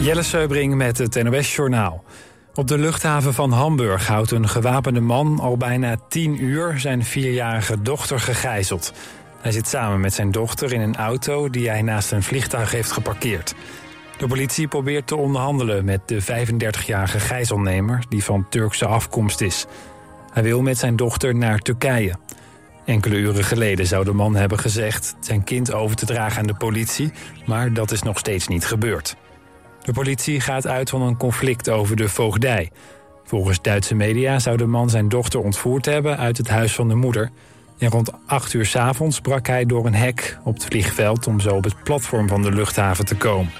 Jelle Seubring met het NOS Journaal. Op de luchthaven van Hamburg houdt een gewapende man al bijna tien uur zijn vierjarige dochter gegijzeld. Hij zit samen met zijn dochter in een auto die hij naast een vliegtuig heeft geparkeerd. De politie probeert te onderhandelen met de 35-jarige gijzelnemer die van Turkse afkomst is. Hij wil met zijn dochter naar Turkije. Enkele uren geleden zou de man hebben gezegd zijn kind over te dragen aan de politie, maar dat is nog steeds niet gebeurd. De politie gaat uit van een conflict over de voogdij. Volgens Duitse media zou de man zijn dochter ontvoerd hebben uit het huis van de moeder. En rond 8 uur s avonds brak hij door een hek op het vliegveld om zo op het platform van de luchthaven te komen.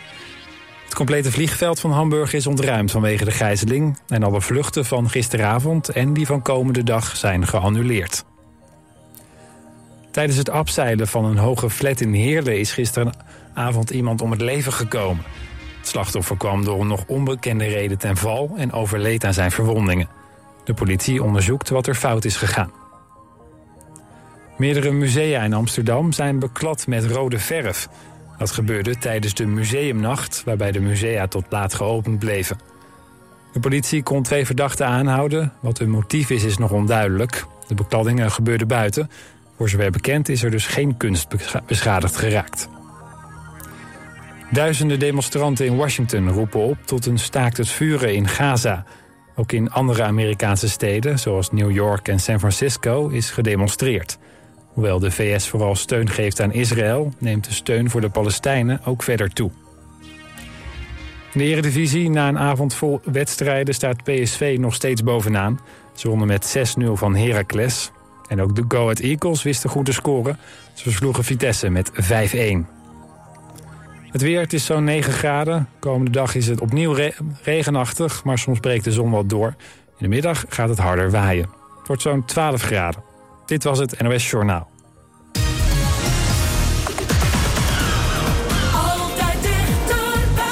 Het complete vliegveld van Hamburg is ontruimd vanwege de gijzeling en alle vluchten van gisteravond en die van komende dag zijn geannuleerd. Tijdens het afzeilen van een hoge flat in Heerlen is gisteravond iemand om het leven gekomen. Het slachtoffer kwam door een nog onbekende reden ten val en overleed aan zijn verwondingen. De politie onderzoekt wat er fout is gegaan. Meerdere musea in Amsterdam zijn beklad met rode verf. Dat gebeurde tijdens de museumnacht, waarbij de musea tot laat geopend bleven. De politie kon twee verdachten aanhouden. Wat hun motief is, is nog onduidelijk. De bekladdingen gebeurden buiten. Voor zover bekend is er dus geen kunst beschadigd geraakt. Duizenden demonstranten in Washington roepen op tot een staakt het vuren in Gaza. Ook in andere Amerikaanse steden, zoals New York en San Francisco, is gedemonstreerd. Hoewel de VS vooral steun geeft aan Israël, neemt de steun voor de Palestijnen ook verder toe. In de Eredivisie, na een avond vol wedstrijden, staat PSV nog steeds bovenaan. Ze wonnen met 6-0 van Heracles. En ook de Go Ahead Eagles wisten goed te scoren. Ze versloegen Vitesse met 5-1. Het weer, het is zo'n 9 graden. Komende dag is het opnieuw regenachtig, maar soms breekt de zon wat door. In de middag gaat het harder waaien. Het wordt zo'n 12 graden. Dit was het NOS Journaal. Altijd dichterbij.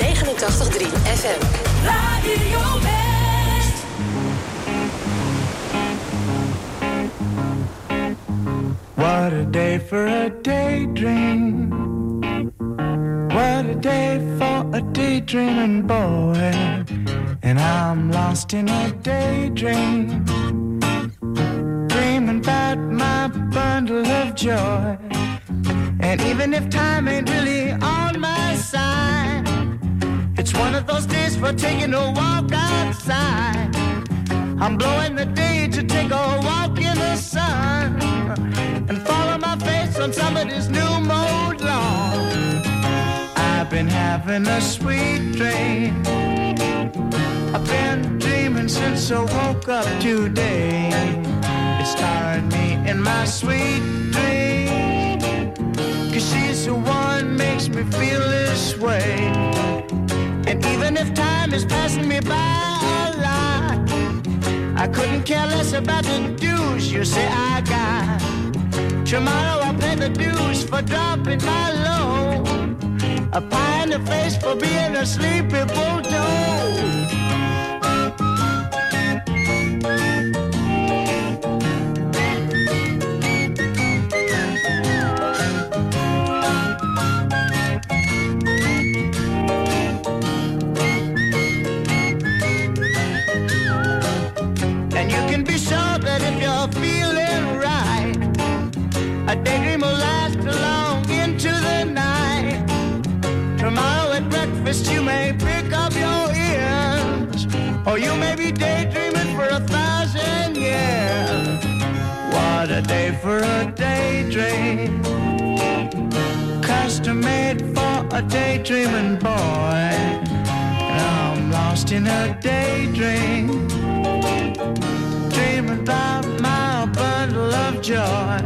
89.3 FM. Radio West. What a day for a daydream. Day for a daydreaming boy. And I'm lost in a daydream. Dreaming about my bundle of joy. And even if time ain't really on my side, it's one of those days for taking a walk outside. I'm blowing the day to take a walk in the sun and follow my face on somebody's new mode lawn. I've been having a sweet dream. I've been dreaming since I woke up today. It's started me in my sweet dream. Cause she's the one makes me feel this way. And even if time is passing me by a lot, I couldn't care less about the dues you say I got. Tomorrow I'll pay the dues for dropping my load. A pie in the face for being a sleepy bulldog. Made for a daydreaming boy. And I'm lost in a daydream dreaming about my bundle of joy.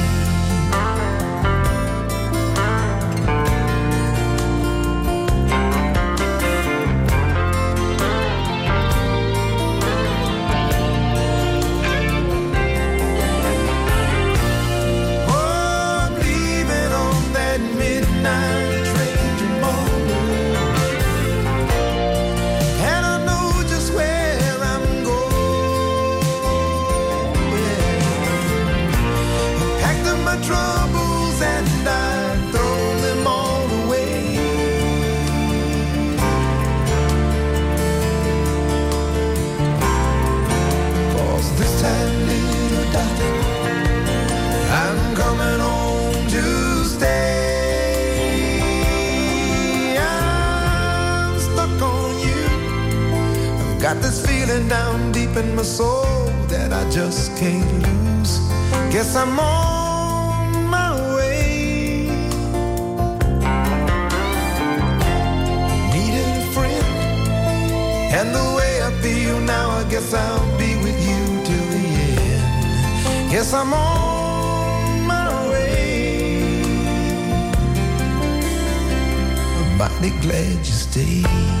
Feeling down deep in my soul that I just can't lose. Guess I'm on my way. Needed a friend, and the way I feel now, I guess I'll be with you till the end. Guess I'm on my way. I'm mighty glad you stayed.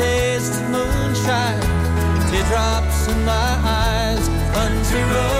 taste of moonshine, teardrops in my eyes, country road.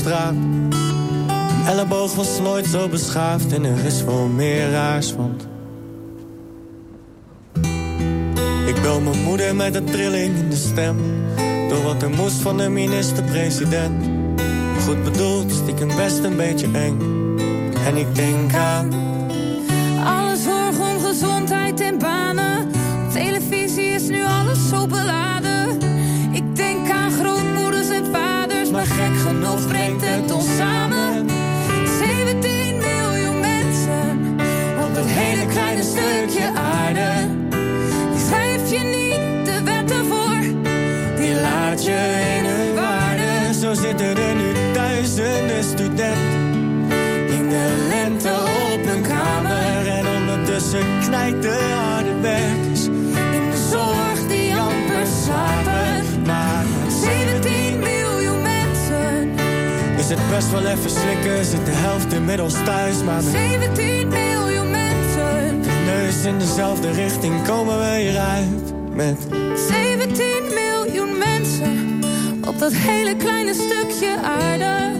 Straat. Een elleboog was nooit zo beschaafd en er is wel meer raars, want... Ik bel mijn moeder met een trilling in de stem. Door wat er moest van de minister-president. Goed bedoeld, stiekem best een beetje eng. En ik denk aan... brengt het ons samen. 17 miljoen mensen op dat hele kleine stukje aarde. Die schrijf je niet de wetten voor, die laat je in hun waarde. Zo zitten er nu duizenden studenten in de lente op hun kamer. En ondertussen knijpt best wel even slikken, zit de helft inmiddels thuis. Maar met 17 miljoen mensen. de neus in dezelfde richting komen we hieruit. Met 17 miljoen mensen op dat hele kleine stukje aarde.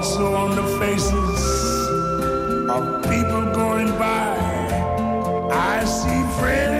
also on the faces of people going by. I see friends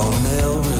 on every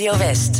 Radio West.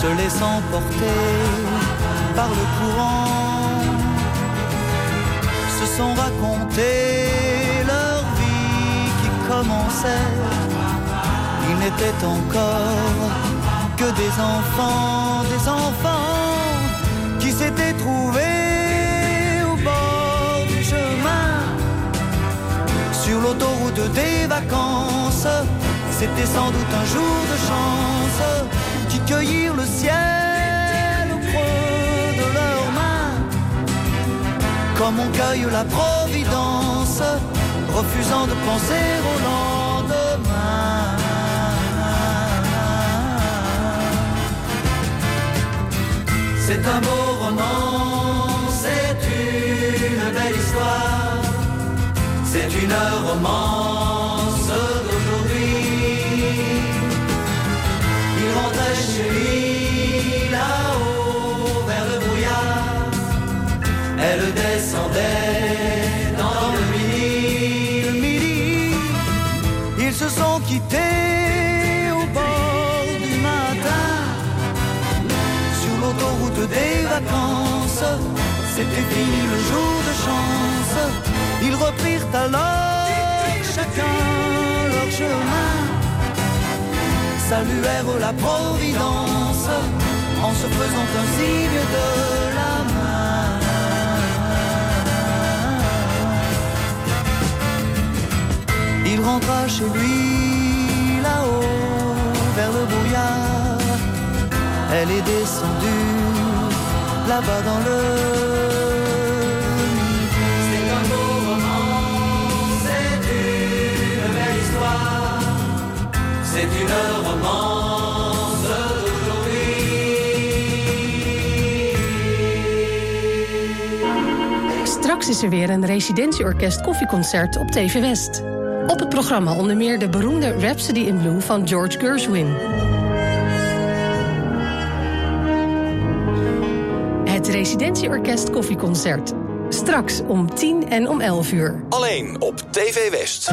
se laissant porter par le courant, se sont racontés leur vie qui commençait. Ils n'étaient encore que des enfants, des enfants qui s'étaient trouvés au bord du chemin, sur l'autoroute des vacances. C'était sans doute un jour de chance qui cueillirent le ciel au creux de leurs mains, comme on cueille la providence, refusant de penser au lendemain. C'est un beau roman, c'est une belle histoire, c'est une romance là-haut vers le brouillard. Elle descendait dans le midi. Le midi, ils se sont quittés au bord du matin. Sur l'autoroute des vacances, c'était fini le jour de chance. Ils reprirent alors. saluèrent la Providence en se faisant un signe de la main. Il rentra chez lui là-haut vers le brouillard. Elle est descendue là-bas dans le Straks is er weer een residentieorkest koffieconcert op TV West. Op het programma onder meer de beroemde Rhapsody in Blue van George Gershwin. Het residentieorkest koffieconcert. Straks om 10 en om 11 uur. Alleen op TV West.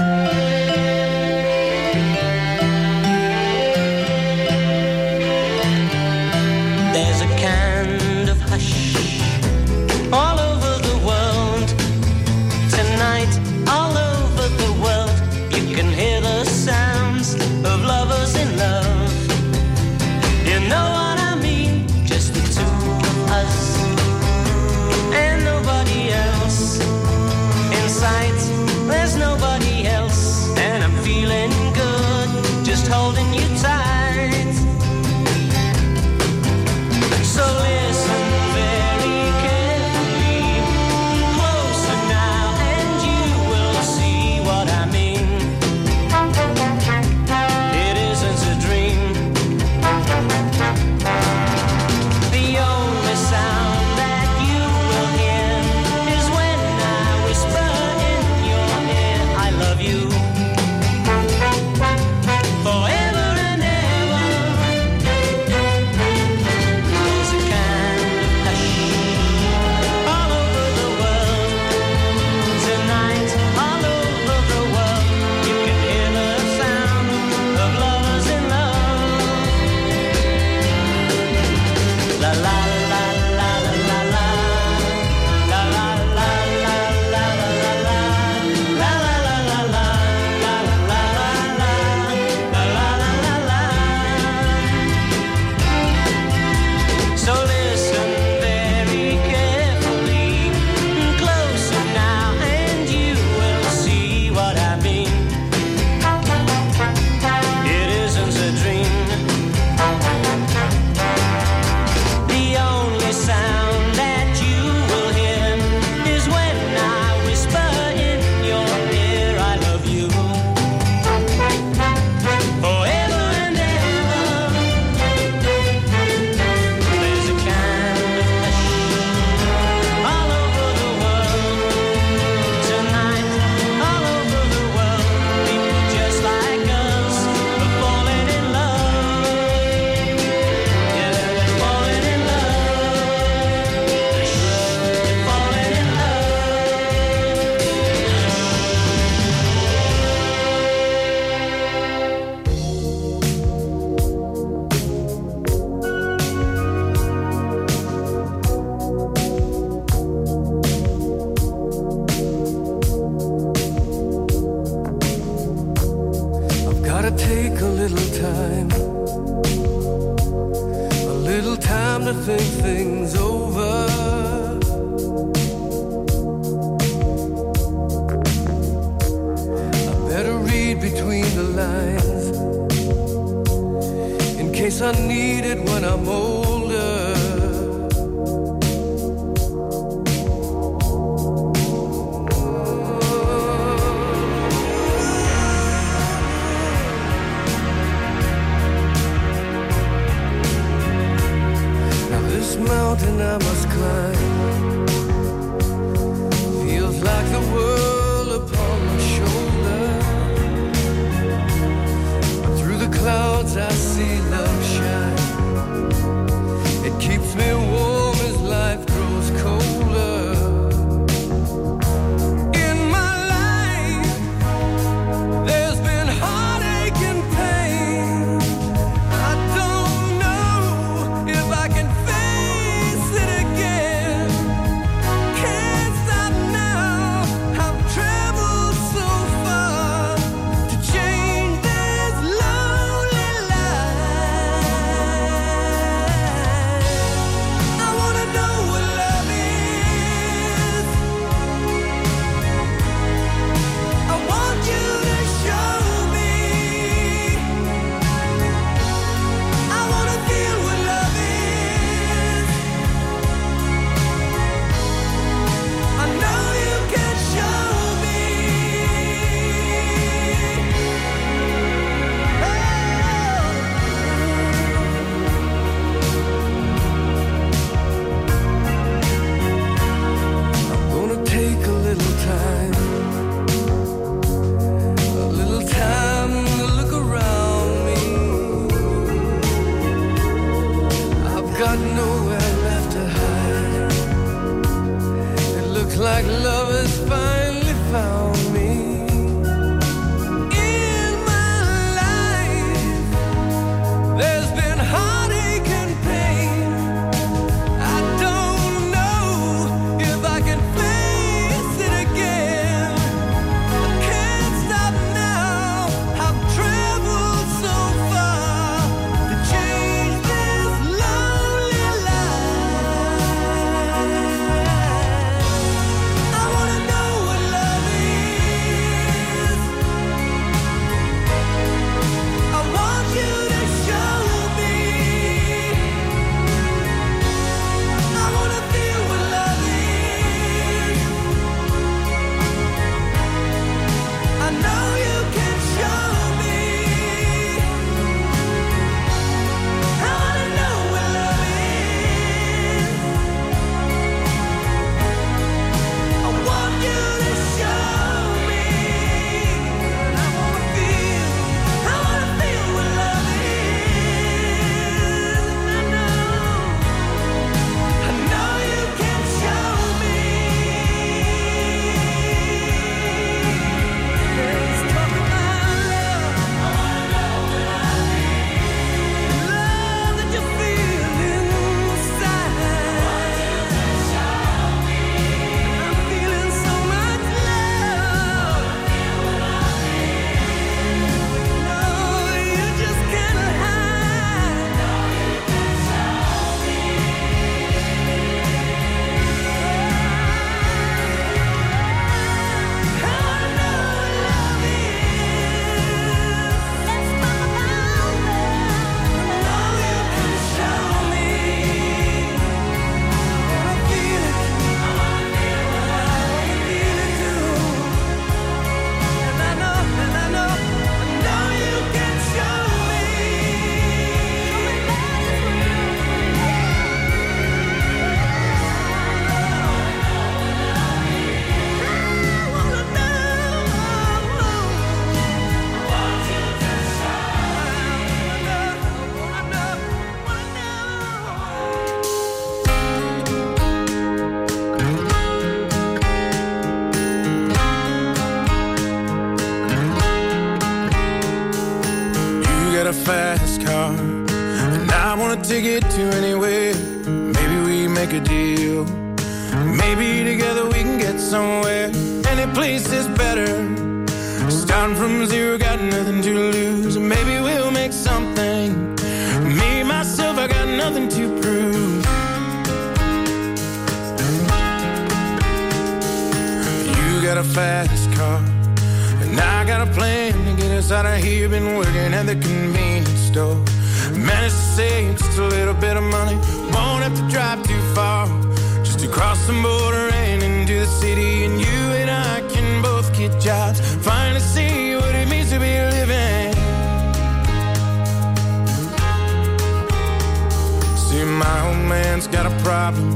My old man's got a problem.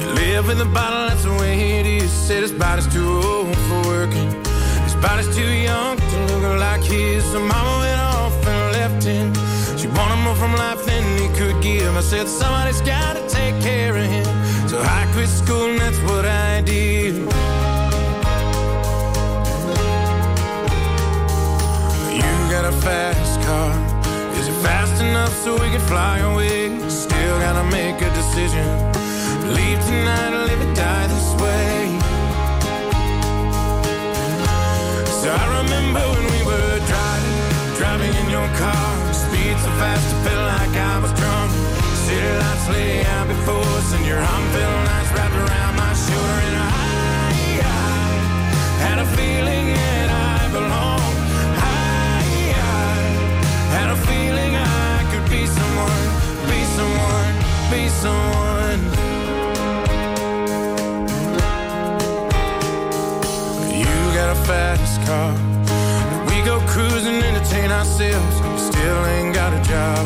You live in the bottle, that's the way it is. Said his body's too old for working. His body's too young to look like his. So mama went off and left him. She wanted more from life than he could give. I said, somebody's gotta take care of him. So I quit school and that's what I did. You got a fast car. It fast enough so we can fly away? Still gotta make a decision. Leave tonight or live or die this way. So I remember when we were driving, driving in your car. Speed so fast, I felt like I was drunk. City lights lay out before us, and your arm felt nice wrapped around my shoulder. And I, I had a feeling that I belonged. Feeling I could be someone, be someone, be someone. You got a fast car. We go cruising, entertain ourselves. You still ain't got a job.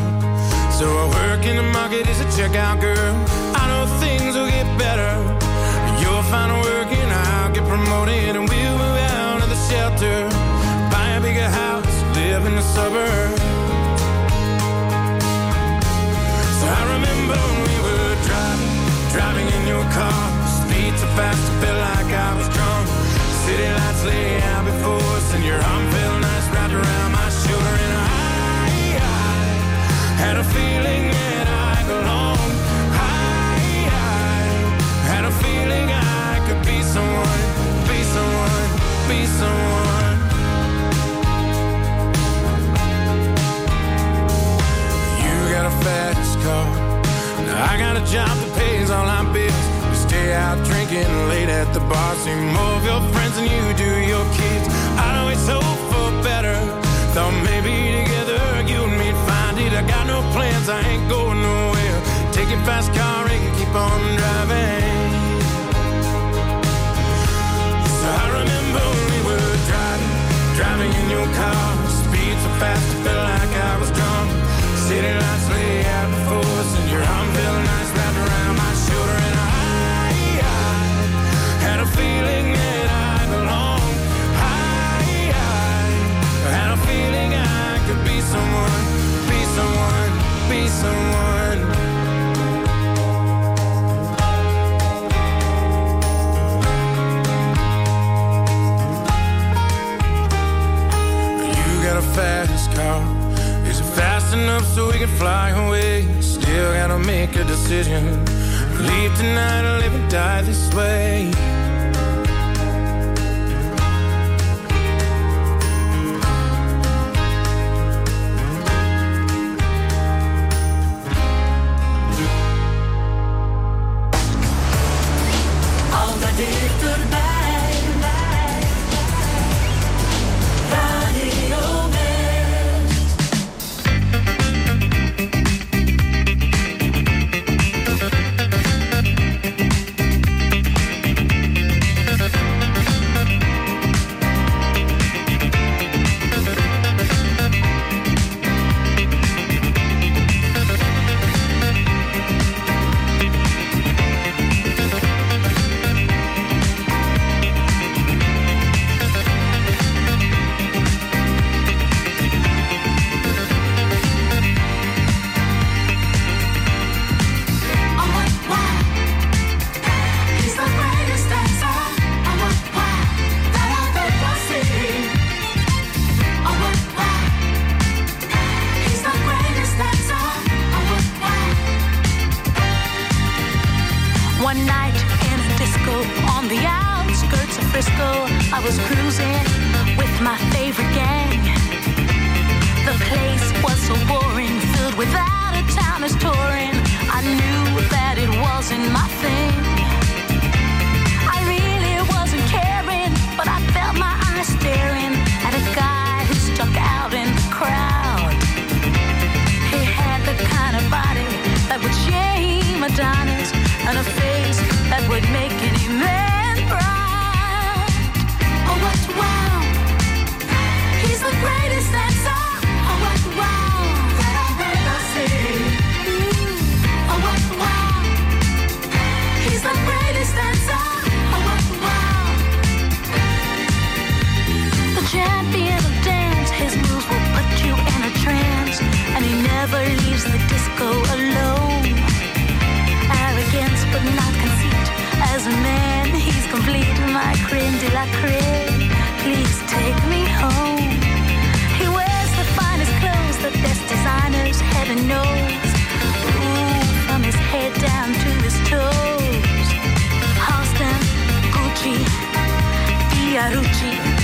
So I work in the market as a checkout girl. I know things will get better. You'll find a work and I'll get promoted and we'll move out of the shelter. Buy a bigger house, live in the suburbs. I remember we were driving, driving in your car. Speed so fast, I felt like I was drunk. City lights lay out before us, and your arm felt nice wrapped around my shoulder. And I, had a feeling that I belonged. I had a feeling I could be someone. Move of your so we can fly away. Still gotta make a decision. Leave tonight or live and die this way. Fiorucci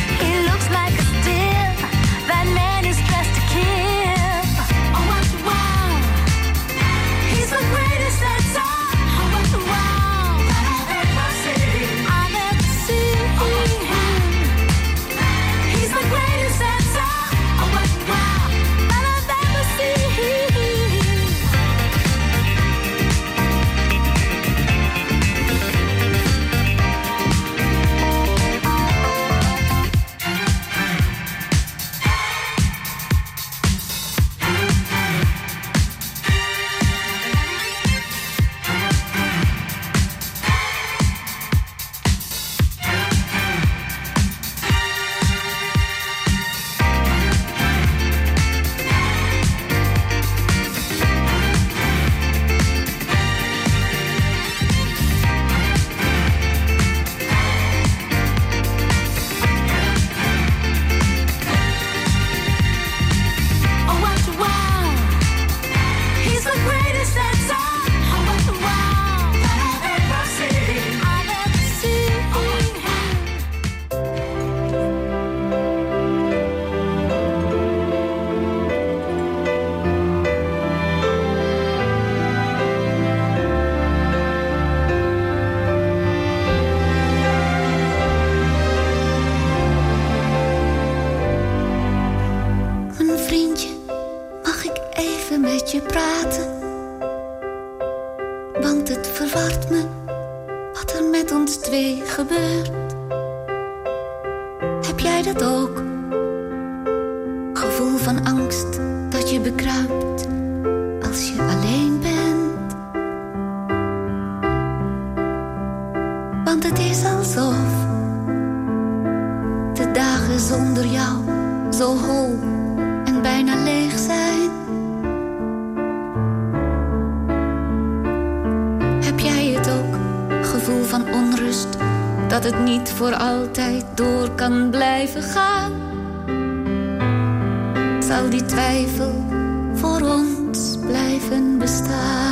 dat het niet voor altijd door kan blijven gaan? Zal die twijfel voor ons blijven bestaan?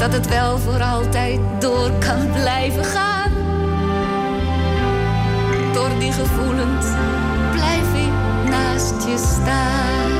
Dat het wel voor altijd door kan blijven gaan. Door die gevoelens blijf ik naast je staan.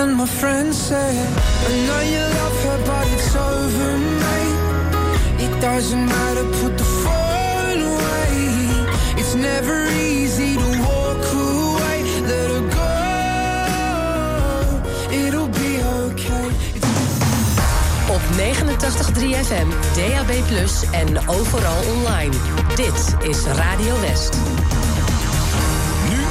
And my friend said, I know you love her, but it's over, mate. It doesn't matter, put the phone away. It's never easy to walk away. Let her go, it'll be okay. Op 89.3 FM, DAB+, en overal online. Dit is Radio West.